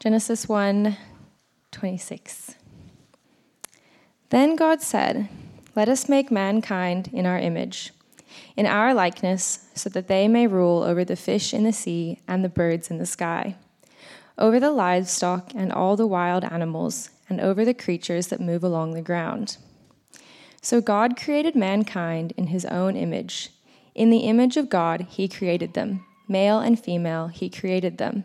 Genesis 1 26. Then God said, Let us make mankind in our image, in our likeness, so that they may rule over the fish in the sea and the birds in the sky, over the livestock and all the wild animals, and over the creatures that move along the ground. So God created mankind in his own image. In the image of God, he created them. Male and female, he created them.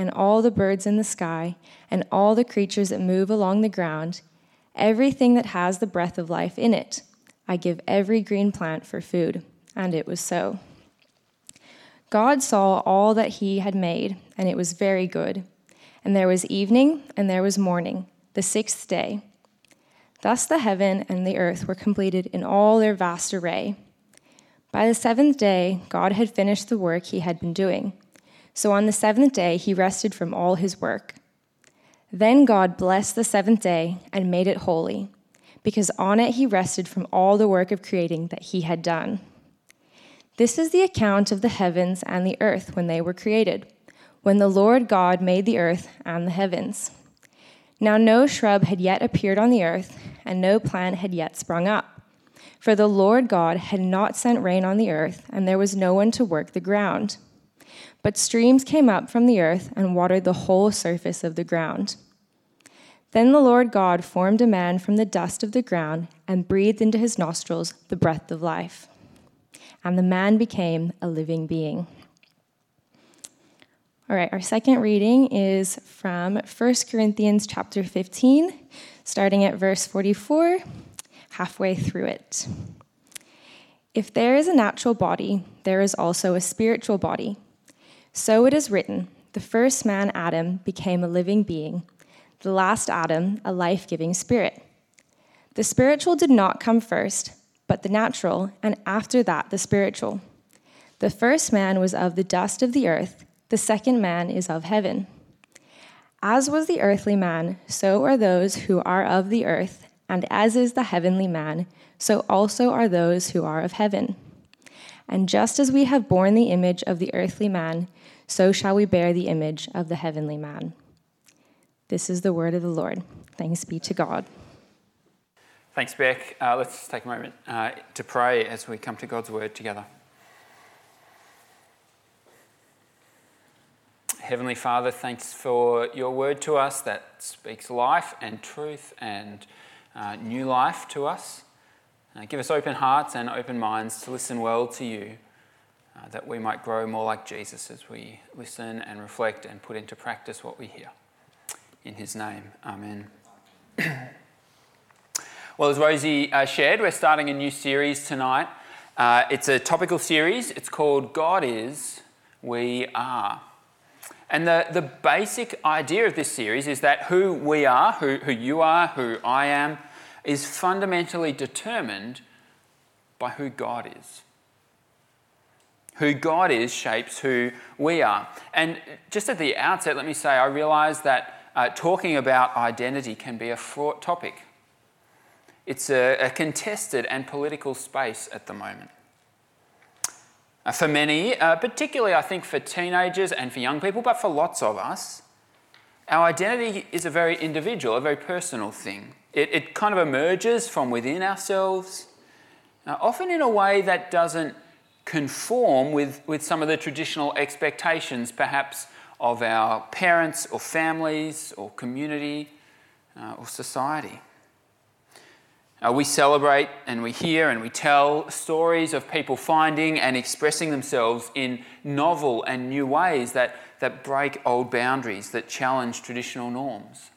and all the birds in the sky, and all the creatures that move along the ground, everything that has the breath of life in it, I give every green plant for food. And it was so. God saw all that he had made, and it was very good. And there was evening, and there was morning, the sixth day. Thus the heaven and the earth were completed in all their vast array. By the seventh day, God had finished the work he had been doing. So on the seventh day, he rested from all his work. Then God blessed the seventh day and made it holy, because on it he rested from all the work of creating that he had done. This is the account of the heavens and the earth when they were created, when the Lord God made the earth and the heavens. Now no shrub had yet appeared on the earth, and no plant had yet sprung up. For the Lord God had not sent rain on the earth, and there was no one to work the ground. But streams came up from the earth and watered the whole surface of the ground. Then the Lord God formed a man from the dust of the ground and breathed into his nostrils the breath of life. And the man became a living being. All right, our second reading is from 1 Corinthians chapter 15, starting at verse 44, halfway through it. If there is a natural body, there is also a spiritual body. So it is written the first man, Adam, became a living being, the last Adam, a life giving spirit. The spiritual did not come first, but the natural, and after that, the spiritual. The first man was of the dust of the earth, the second man is of heaven. As was the earthly man, so are those who are of the earth, and as is the heavenly man, so also are those who are of heaven. And just as we have borne the image of the earthly man, so shall we bear the image of the heavenly man. This is the word of the Lord. Thanks be to God. Thanks, Beck. Uh, let's take a moment uh, to pray as we come to God's word together. Heavenly Father, thanks for your word to us that speaks life and truth and uh, new life to us. Uh, give us open hearts and open minds to listen well to you uh, that we might grow more like Jesus as we listen and reflect and put into practice what we hear. In his name, amen. well, as Rosie uh, shared, we're starting a new series tonight. Uh, it's a topical series. It's called God is, We Are. And the, the basic idea of this series is that who we are, who, who you are, who I am, is fundamentally determined by who God is. Who God is shapes who we are. And just at the outset, let me say, I realize that uh, talking about identity can be a fraught topic. It's a, a contested and political space at the moment. Uh, for many, uh, particularly I think for teenagers and for young people, but for lots of us, our identity is a very individual, a very personal thing. It, it kind of emerges from within ourselves, uh, often in a way that doesn't conform with, with some of the traditional expectations, perhaps, of our parents or families or community uh, or society. Uh, we celebrate and we hear and we tell stories of people finding and expressing themselves in novel and new ways that, that break old boundaries, that challenge traditional norms.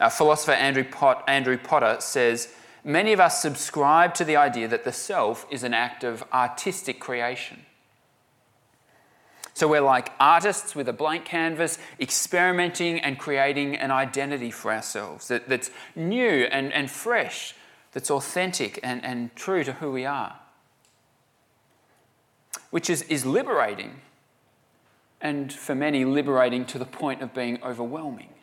Our philosopher Andrew, Pot, Andrew Potter says many of us subscribe to the idea that the self is an act of artistic creation. So we're like artists with a blank canvas, experimenting and creating an identity for ourselves that, that's new and, and fresh, that's authentic and, and true to who we are. Which is, is liberating, and for many, liberating to the point of being overwhelming.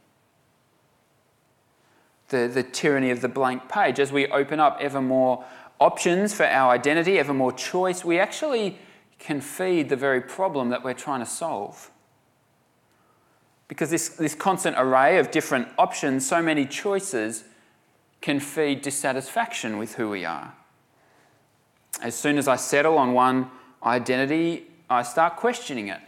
The, the tyranny of the blank page, as we open up ever more options for our identity, ever more choice, we actually can feed the very problem that we're trying to solve. Because this, this constant array of different options, so many choices, can feed dissatisfaction with who we are. As soon as I settle on one identity, I start questioning it.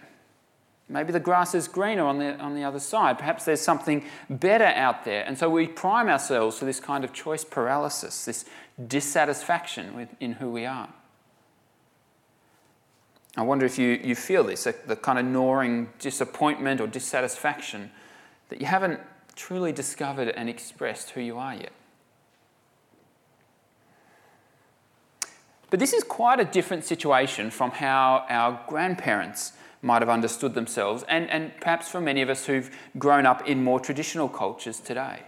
Maybe the grass is greener on the, on the other side. Perhaps there's something better out there. And so we prime ourselves for this kind of choice paralysis, this dissatisfaction with, in who we are. I wonder if you, you feel this, the kind of gnawing disappointment or dissatisfaction that you haven't truly discovered and expressed who you are yet. But this is quite a different situation from how our grandparents might have understood themselves, and, and perhaps for many of us who've grown up in more traditional cultures today.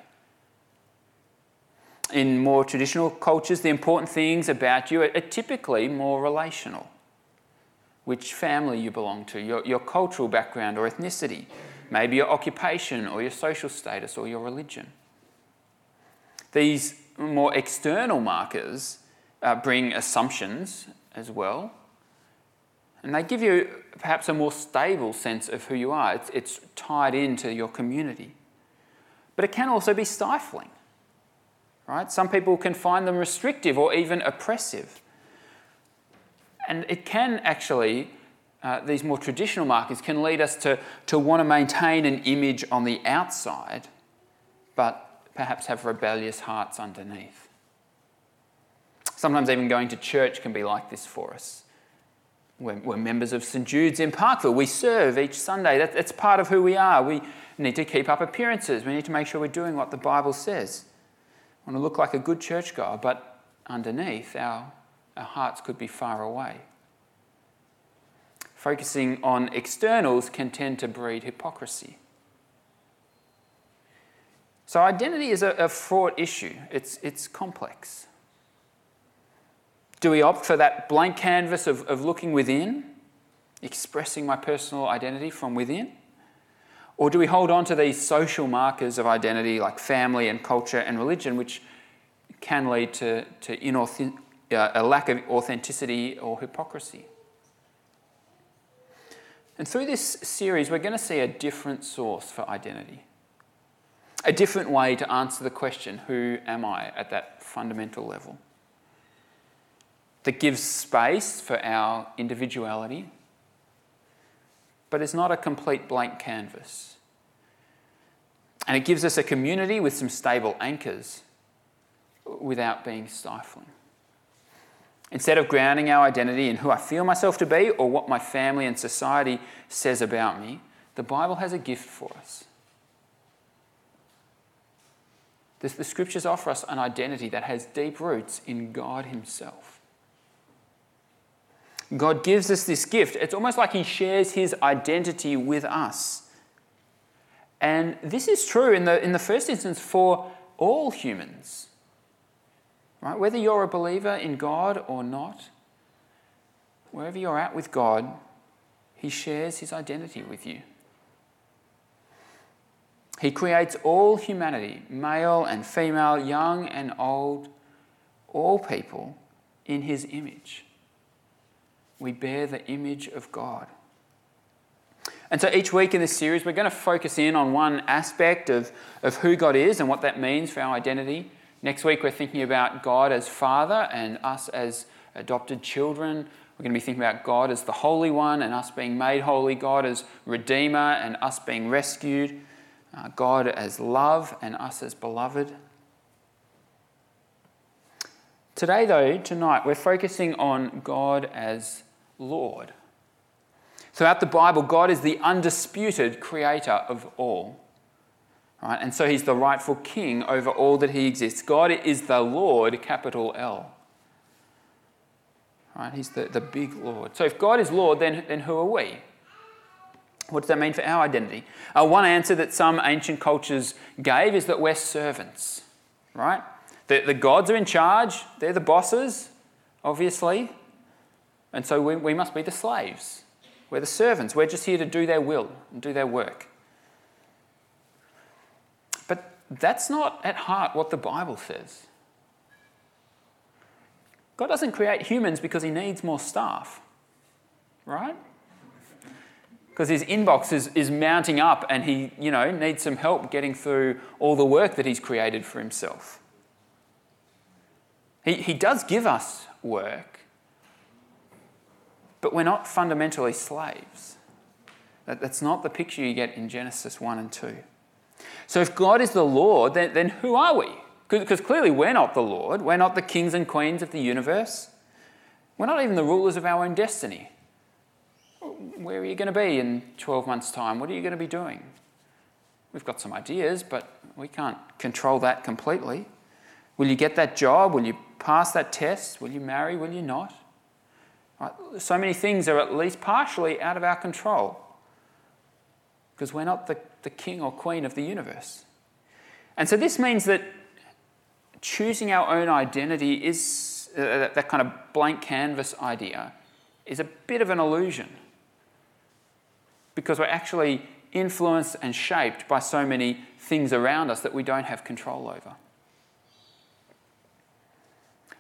In more traditional cultures, the important things about you are, are typically more relational which family you belong to, your, your cultural background or ethnicity, maybe your occupation or your social status or your religion. These more external markers uh, bring assumptions as well, and they give you perhaps a more stable sense of who you are. It's, it's tied into your community. But it can also be stifling, right? Some people can find them restrictive or even oppressive. And it can actually, uh, these more traditional markers can lead us to, to want to maintain an image on the outside, but perhaps have rebellious hearts underneath. Sometimes even going to church can be like this for us. We're, we're members of St Jude's in Parkville. We serve each Sunday. That, that's part of who we are. We need to keep up appearances. We need to make sure we're doing what the Bible says. We want to look like a good churchgoer, but underneath, our our hearts could be far away. Focusing on externals can tend to breed hypocrisy. So, identity is a, a fraught issue, it's, it's complex. Do we opt for that blank canvas of, of looking within, expressing my personal identity from within? Or do we hold on to these social markers of identity like family and culture and religion, which can lead to, to inauthentic, uh, a lack of authenticity or hypocrisy. And through this series, we're going to see a different source for identity, a different way to answer the question, Who am I, at that fundamental level? That gives space for our individuality, but is not a complete blank canvas. And it gives us a community with some stable anchors without being stifling. Instead of grounding our identity in who I feel myself to be or what my family and society says about me, the Bible has a gift for us. The, the scriptures offer us an identity that has deep roots in God Himself. God gives us this gift. It's almost like He shares His identity with us. And this is true in the, in the first instance for all humans. Right? Whether you're a believer in God or not, wherever you're at with God, He shares His identity with you. He creates all humanity, male and female, young and old, all people, in His image. We bear the image of God. And so each week in this series, we're going to focus in on one aspect of, of who God is and what that means for our identity. Next week, we're thinking about God as Father and us as adopted children. We're going to be thinking about God as the Holy One and us being made holy, God as Redeemer and us being rescued, uh, God as love and us as beloved. Today, though, tonight, we're focusing on God as Lord. Throughout the Bible, God is the undisputed creator of all. Right? And so he's the rightful king over all that he exists. God is the Lord, capital L. Right? He's the, the big Lord. So if God is Lord, then, then who are we? What does that mean for our identity? Uh, one answer that some ancient cultures gave is that we're servants, right? The, the gods are in charge, they're the bosses, obviously, and so we, we must be the slaves. We're the servants, we're just here to do their will and do their work. But that's not at heart what the Bible says. God doesn't create humans because he needs more staff, right? Because his inbox is, is mounting up and he, you know, needs some help getting through all the work that he's created for himself. He, he does give us work, but we're not fundamentally slaves. That, that's not the picture you get in Genesis 1 and 2. So if God is the Lord, then, then who are we? Because clearly we're not the Lord. We're not the kings and queens of the universe. We're not even the rulers of our own destiny. Where are you going to be in 12 months' time? What are you going to be doing? We've got some ideas, but we can't control that completely. Will you get that job? Will you pass that test? Will you marry? Will you not? Right? So many things are at least partially out of our control because we're not the, the king or queen of the universe. And so this means that choosing our own identity is uh, that, that kind of blank canvas idea is a bit of an illusion because we're actually influenced and shaped by so many things around us that we don't have control over.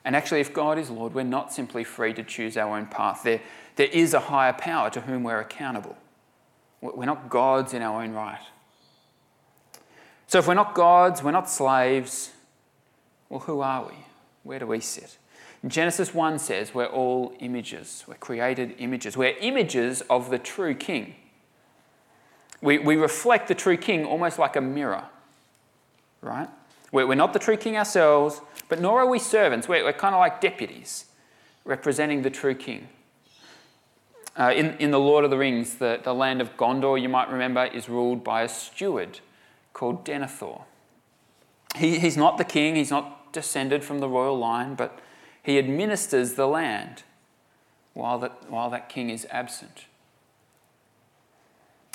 And actually, if God is Lord, we're not simply free to choose our own path. There, there is a higher power to whom we're accountable. We're not gods in our own right. So, if we're not gods, we're not slaves, well, who are we? Where do we sit? Genesis 1 says we're all images. We're created images. We're images of the true king. We, we reflect the true king almost like a mirror, right? We're, not the true king ourselves, but nor are we servants. We're, we're kind of like deputies representing the true king. Uh, in, in The Lord of the Rings, the, the land of Gondor, you might remember, is ruled by a steward called Denethor. He, he's not the king, he's not descended from the royal line, but he administers the land while that, while that king is absent.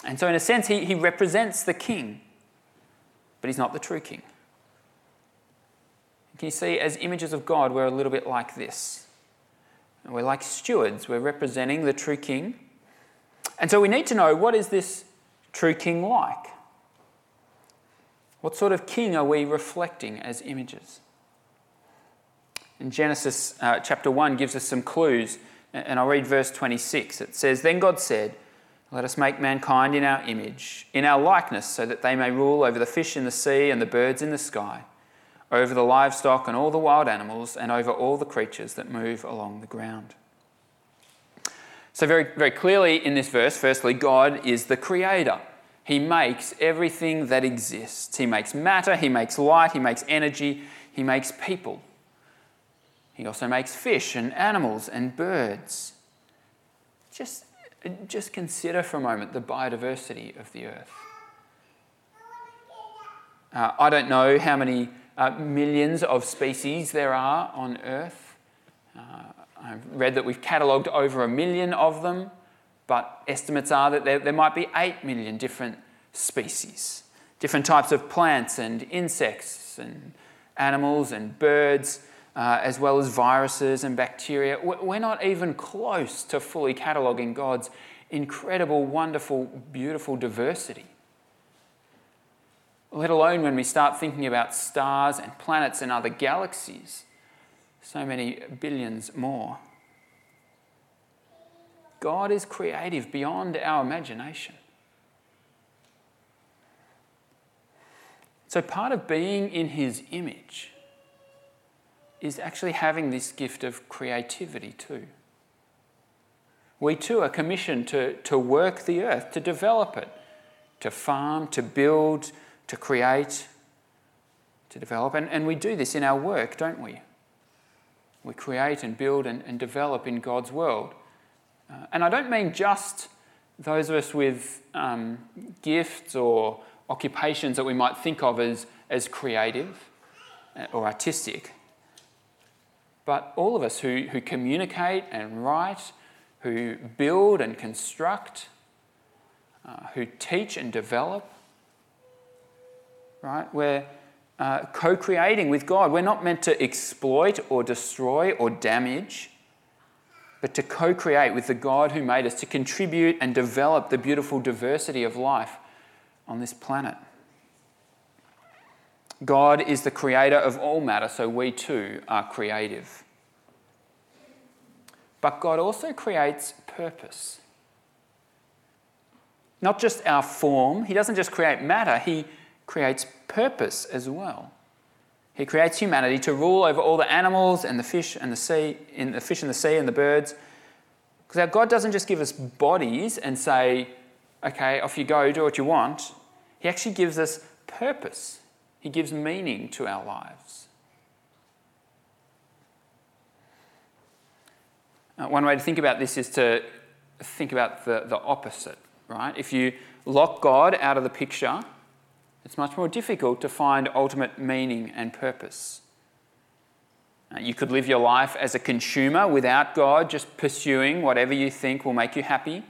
And so, in a sense, he, he represents the king, but he's not the true king. Can you see, as images of God, we're a little bit like this. And We're like stewards, we're representing the true king. And so we need to know what is this true king like? What sort of king are we reflecting as images? In Genesis uh, chapter 1 gives us some clues, and I'll read verse 26. It says, Then God said, Let us make mankind in our image, in our likeness, so that they may rule over the fish in the sea and the birds in the sky, over the livestock and all the wild animals, and over all the creatures that move along the ground. So, very, very clearly in this verse, firstly, God is the creator. He makes everything that exists. He makes matter, He makes light, He makes energy, He makes people. He also makes fish and animals and birds. Just, just consider for a moment the biodiversity of the earth. Uh, I don't know how many uh, millions of species there are on Earth. Uh, I've read that we've catalogued over a million of them but estimates are that there, there might be 8 million different species, different types of plants and insects and animals and birds, uh, as well as viruses and bacteria. We're not even close to fully cataloguing God's incredible, wonderful, beautiful diversity. Let alone when we start thinking about stars and planets and other galaxies, so many billions more. God is creative beyond our imagination. So, part of being in His image is actually having this gift of creativity too. We too are commissioned to, to work the earth, to develop it, to farm, to build, to create, to develop. And, and we do this in our work, don't we? We create and build and, and develop in God's world. Uh, and I don't mean just those of us with um, gifts or occupations that we might think of as, as creative uh, or artistic, but all of us who, who communicate and write, who build and construct, uh, who teach and develop. Right? We're uh, co creating with God. We're not meant to exploit or destroy or damage, but to co create with the God who made us, to contribute and develop the beautiful diversity of life on this planet. God is the creator of all matter, so we too are creative. But God also creates purpose. Not just our form, He doesn't just create matter, He creates purpose as well. He creates humanity to rule over all the animals and the fish and the sea, in the fish in the sea and the birds. Because our God doesn't just give us bodies and say, okay, off you go, do what you want. He actually gives us purpose. He gives meaning to our lives. Uh, one way to think about this is to think about the, the opposite, right? If you lock God out of the picture, it's much more difficult to find ultimate meaning and purpose. Uh, you could live your life as a consumer without God, just pursuing whatever you think will make you happy.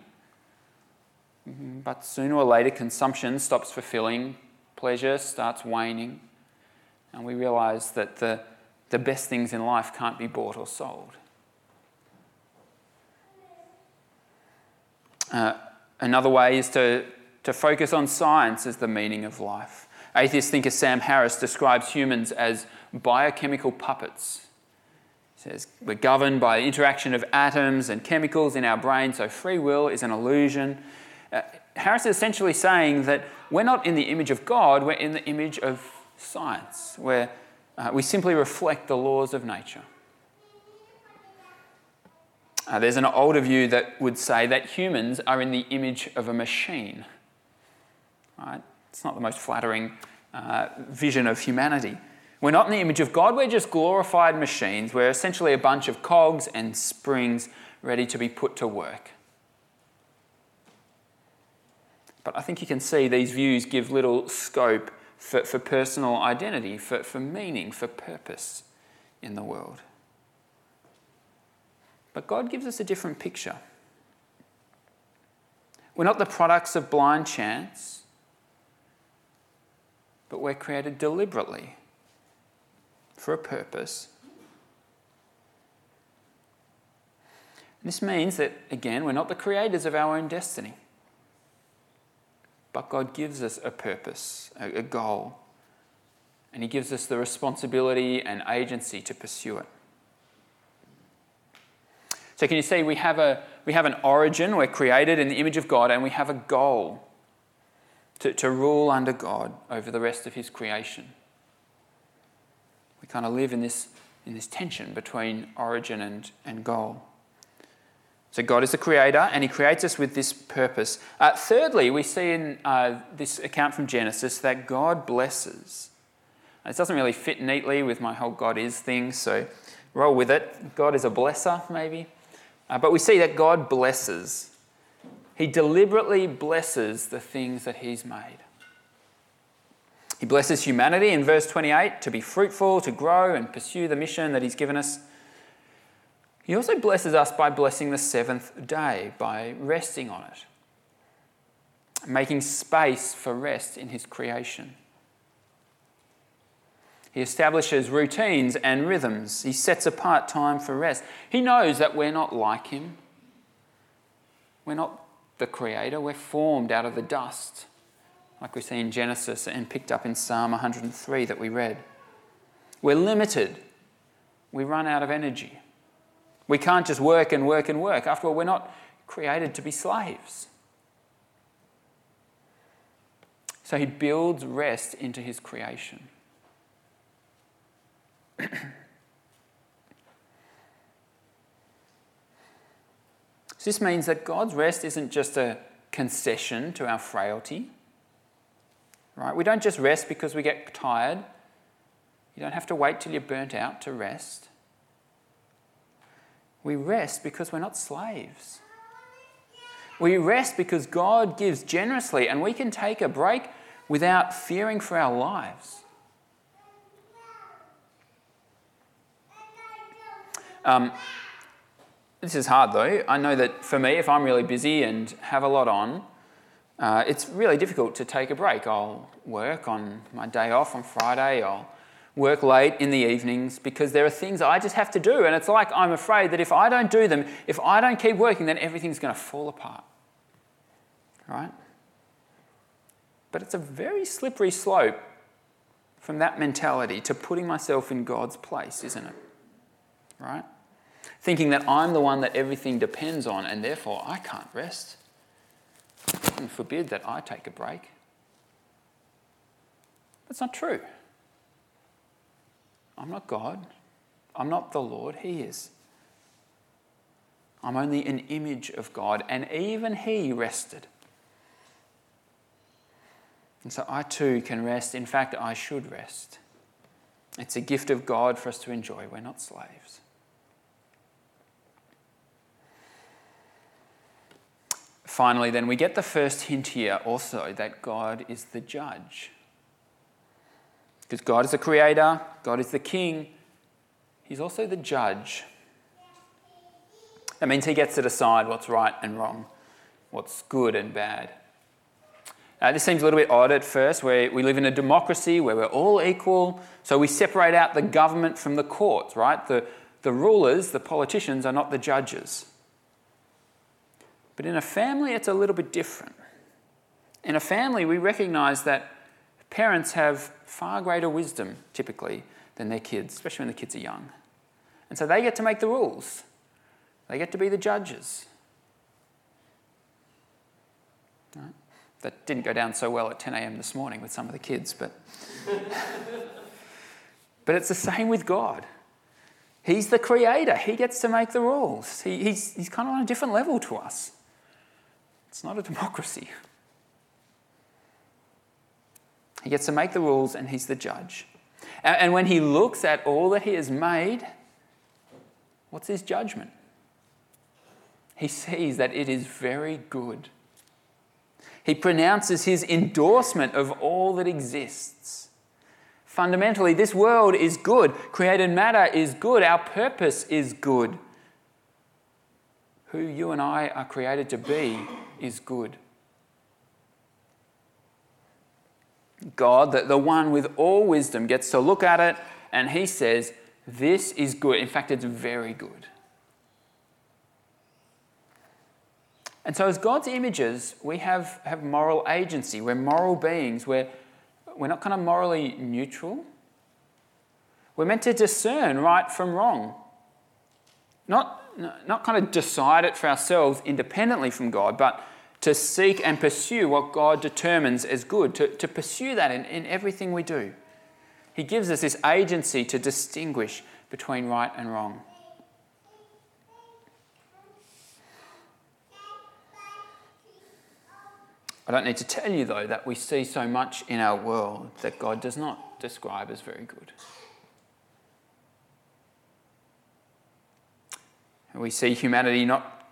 Mm-hmm. But sooner or later, consumption stops fulfilling, pleasure starts waning, and we realize that the, the best things in life can't be bought or sold. Uh, another way is to, to focus on science as the meaning of life. Atheist thinker Sam Harris describes humans as biochemical puppets. He says, We're governed by the interaction of atoms and chemicals in our brain, so free will is an illusion. Uh, Harris is essentially saying that we're not in the image of God, we're in the image of science, where uh, we simply reflect the laws of nature. Uh, there's an older view that would say that humans are in the image of a machine. Right? It's not the most flattering uh, vision of humanity. We're not in the image of God, we're just glorified machines. We're essentially a bunch of cogs and springs ready to be put to work. But I think you can see these views give little scope for, for personal identity, for, for meaning, for purpose in the world. But God gives us a different picture. We're not the products of blind chance, but we're created deliberately for a purpose. This means that, again, we're not the creators of our own destiny, but God gives us a purpose, a, goal, and He gives us the responsibility and agency to pursue it. So can you see we have, a, we have an origin, we're created in the image of God, and we have a goal to, to rule under God over the rest of His creation. We kind of live in this, in this tension between origin and, and goal. So God is the creator, and He creates us with this purpose. Uh, thirdly, we see in uh, this account from Genesis that God blesses. It doesn't really fit neatly with my whole God is thing, so roll with it. God is a blesser, maybe. Uh, but we see that God blesses. He deliberately blesses the things that He's made. He blesses humanity in verse 28 to be fruitful, to grow, and pursue the mission that He's given us. He also blesses us by blessing the seventh day, by resting on it, making space for rest in His creation. He establishes routines and rhythms. He sets apart time for rest. He knows that we're not like him. We're not the creator, we're formed out of the dust, like we see in Genesis and picked up in Psalm 103 that we read. We're limited, we run out of energy. We can't just work and work and work. After all, we're not created to be slaves. So he builds rest into his creation. so this means that God's rest isn't just a concession to our frailty. Right? We don't just rest because we get tired. You don't have to wait till you're burnt out to rest. We rest because we're not slaves. We rest because God gives generously and we can take a break without fearing for our lives. Um, this is hard though. I know that for me, if I'm really busy and have a lot on, uh, it's really difficult to take a break. I'll work on my day off on Friday, I'll work late in the evenings because there are things I just have to do. And it's like I'm afraid that if I don't do them, if I don't keep working, then everything's going to fall apart. Right? But it's a very slippery slope from that mentality to putting myself in God's place, isn't it? Right? Thinking that I'm the one that everything depends on and therefore I can't rest. And forbid that I take a break. That's not true. I'm not God. I'm not the Lord. He is. I'm only an image of God, and even He rested. And so I too can rest. In fact, I should rest. It's a gift of God for us to enjoy. We're not slaves. Finally, then, we get the first hint here also that God is the judge. Because God is the creator, God is the king, He's also the judge. That means He gets to decide what's right and wrong, what's good and bad. Uh, this seems a little bit odd at first, where we live in a democracy where we're all equal, so we separate out the government from the courts, right? The, the rulers, the politicians, are not the judges. But in a family, it's a little bit different. In a family, we recognize that parents have far greater wisdom, typically, than their kids, especially when the kids are young. And so they get to make the rules, they get to be the judges. Right? That didn't go down so well at 10 a.m. this morning with some of the kids, but. but it's the same with God. He's the creator, He gets to make the rules. He, he's, he's kind of on a different level to us. It's not a democracy. He gets to make the rules and he's the judge. And when he looks at all that he has made, what's his judgment? He sees that it is very good. He pronounces his endorsement of all that exists. Fundamentally, this world is good. Created matter is good. Our purpose is good. Who you and I are created to be is good. God, the, the one with all wisdom, gets to look at it and he says, This is good. In fact, it's very good. And so, as God's images, we have, have moral agency. We're moral beings. We're, we're not kind of morally neutral. We're meant to discern right from wrong. Not, not kind of decide it for ourselves independently from God, but to seek and pursue what God determines as good, to, to pursue that in, in everything we do. He gives us this agency to distinguish between right and wrong. I don't need to tell you, though, that we see so much in our world that God does not describe as very good. We see humanity not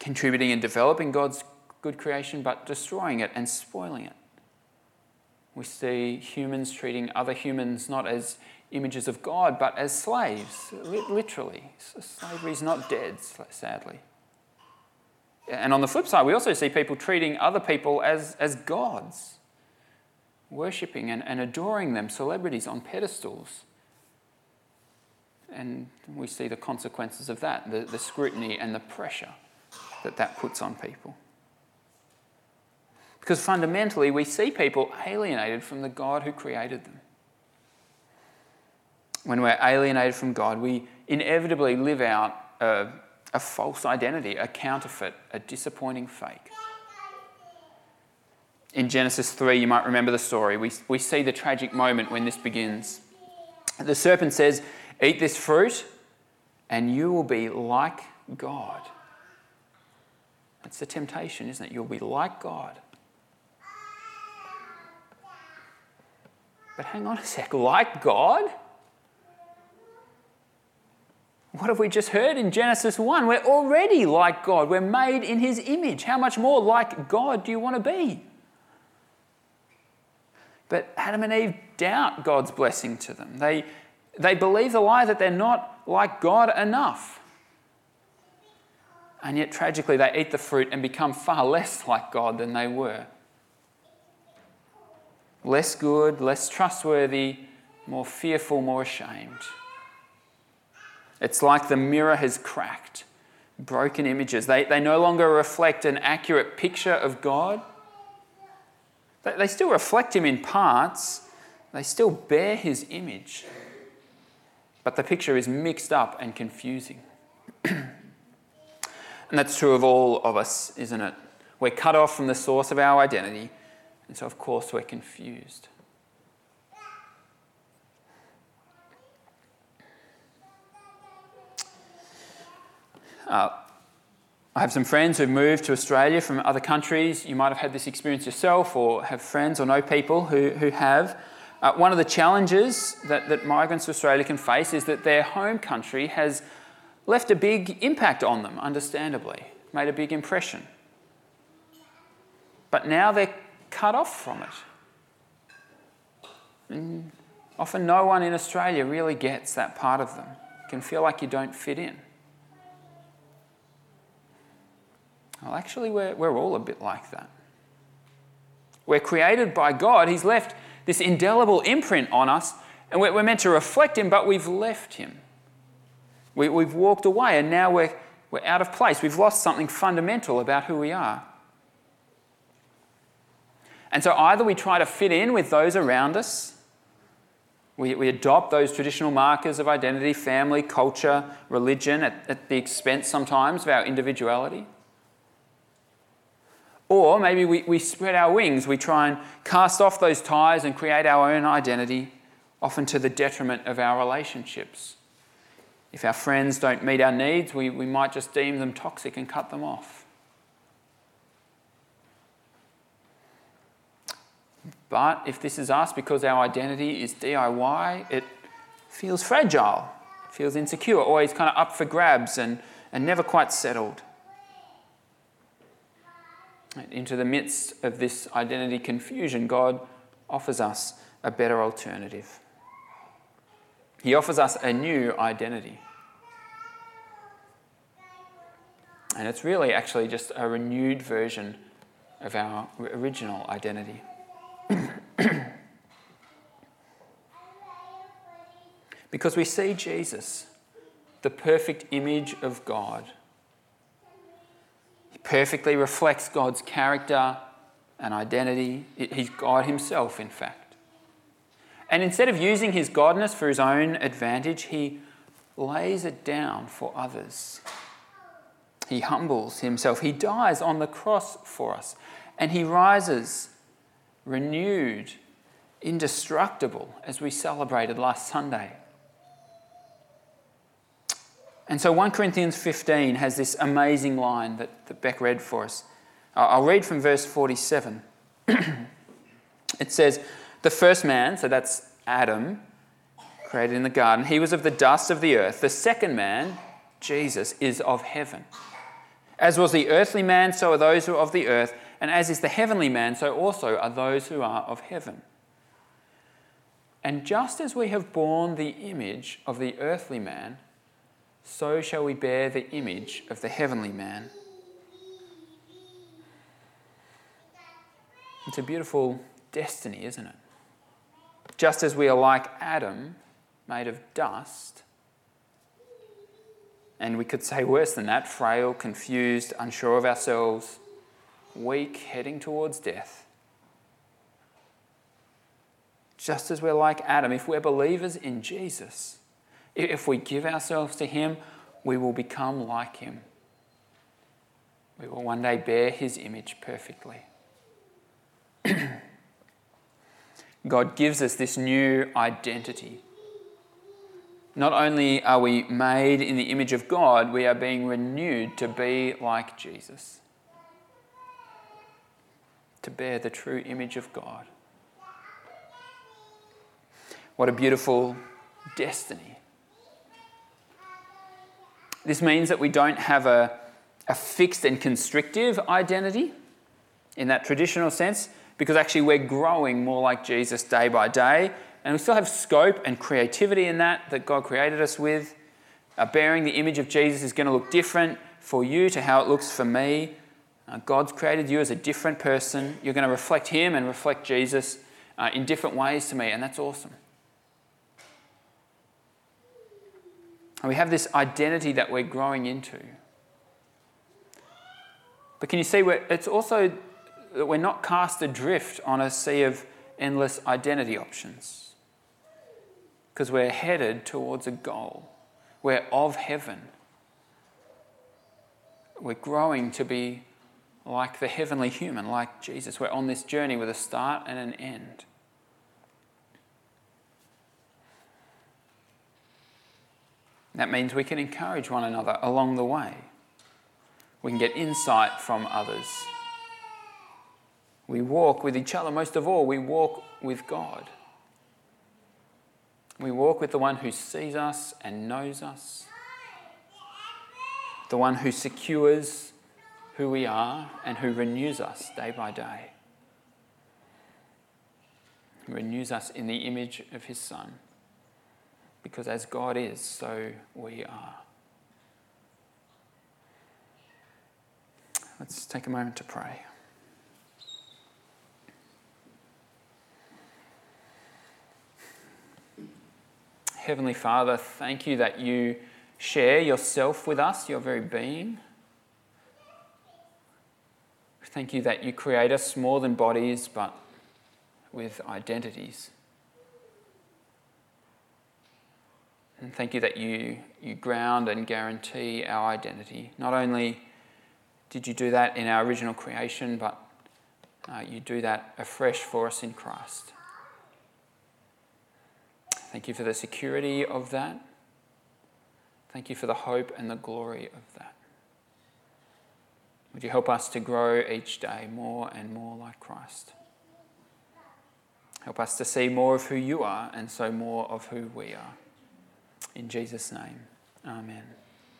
contributing and developing God's good creation, but destroying it and spoiling it. We see humans treating other humans not as images of God, but as slaves, literally. Slavery is not dead, sadly. And on the flip side, we also see people treating other people as, as gods, worshipping and, and adoring them, celebrities on pedestals. And we see the consequences of that, the, the scrutiny and the pressure that that puts on people. Because fundamentally, we see people alienated from the God who created them. When we're alienated from God, we inevitably live out a, a false identity, a counterfeit, a disappointing fake. In Genesis 3, you might remember the story. We, we see the tragic moment when this begins. The serpent says, Eat this fruit, and you will be like God. That's the temptation, isn't it? You'll be like God. But hang on a sec, like God? What have we just heard in Genesis 1? We're already like God. We're made in His image. How much more like God do you want to be? But Adam and Eve doubt God's blessing to them. They, they believe the lie that they're not like God enough. And yet, tragically, they eat the fruit and become far less like God than they were. Less good, less trustworthy, more fearful, more ashamed. It's like the mirror has cracked, broken images. They, they no longer reflect an accurate picture of God. They, they still reflect Him in parts, they still bear His image. But the picture is mixed up and confusing. and that's true of all of us, isn't it? We're cut off from the source of our identity, and so of course we're confused. Uh, I have some friends who've moved to Australia from other countries. You might have had this experience yourself or have friends or know people who, who have. Uh, one of the challenges that, that migrants to Australia can face is that their home country has left a big impact on them, understandably, made a big impression. But now they're cut off from it. And often no one in Australia really gets that part of them. You can feel like you don't fit in. Well, actually, we're, we're all a bit like that. We're created by God. He's left this indelible imprint on us, and we're, we're meant to reflect Him, but we've left Him. We, we've walked away, and now we're, we're out of place. We've lost something fundamental about who we are. And so either we try to fit in with those around us, we, we adopt those traditional markers of identity, family, culture, religion, at, at the expense sometimes of our individuality. Or maybe we, we spread our wings, we try and cast off those ties and create our own identity, often to the detriment of our relationships. If our friends don't meet our needs, we, we might just deem them toxic and cut them off. But if this is us because our identity is DIY, it feels fragile, feels insecure, always kind of up for grabs and, and never quite settled into the midst of this identity confusion, God offers us a better alternative. He offers us a new identity. And it's really actually just a renewed version of our original identity. because we see Jesus, the perfect image of God He perfectly reflects God's character and identity. He's God Himself, in fact. And instead of using His godness for His own advantage, He lays it down for others. He humbles Himself. He dies on the cross for us. And He rises renewed, indestructible, as we celebrated last Sunday. And so 1 Corinthians 15 has this amazing line that, that Beck read for us. I'll read from verse 47. it says, The first man, so that's Adam, created in the garden, he was of the dust of the earth. The second man, Jesus, is of heaven. As was the earthly man, so are those who are of the earth. And as is the heavenly man, so also are those who are of heaven. And just as we have borne the image of the earthly man, so shall we bear the image of the heavenly man. It's a beautiful destiny, isn't it? Just as we are like Adam, made of dust, and we could say worse than that frail, confused, unsure of ourselves, weak, heading towards death. Just as we're like Adam, if we're believers in Jesus, if we give ourselves to Him, we will become like Him. We will one day bear His image perfectly. God gives us this new identity. Not only are we made in the image of God, we are being renewed to be like Jesus, to bear the true image of God. What a beautiful destiny. This means that we don't have a, a fixed and constrictive identity in that traditional sense, because actually we're growing more like Jesus day by day, and we still have scope and creativity in that that God created us with. Uh, bearing the image of Jesus is going to look different for you to how it looks for me. Uh, God's created you as a different person. You're going to reflect Him and reflect Jesus uh, in different ways to me, and that's awesome. And we have this identity that we're growing into. But can you see, where it's also that we're not cast adrift on a sea of endless identity options because we're headed towards a goal. We're of heaven. We're growing to be like the heavenly human, like Jesus. We're on this journey with a start and an end. That means we can encourage one another along the way. We can get insight from others. We walk with each other. Most of all, we walk with God. We walk with the one who sees us and knows us, the one who secures who we are and who renews us day by day. He renews us in the image of his Son, because as God is, so we are. Let's take a moment to pray. Heavenly Father, thank you that you share yourself with us, your very being. Thank you that you create us more than bodies, but with identities. And thank you that you, you ground and guarantee our identity. Not only did you do that in our original creation, but uh, you do that afresh for us in Christ. Thank you for the security of that. Thank you for the hope and the glory of that. Would you help us to grow each day more and more like Christ? Help us to see more of who you are and so more of who we are. In Jesus' name, amen.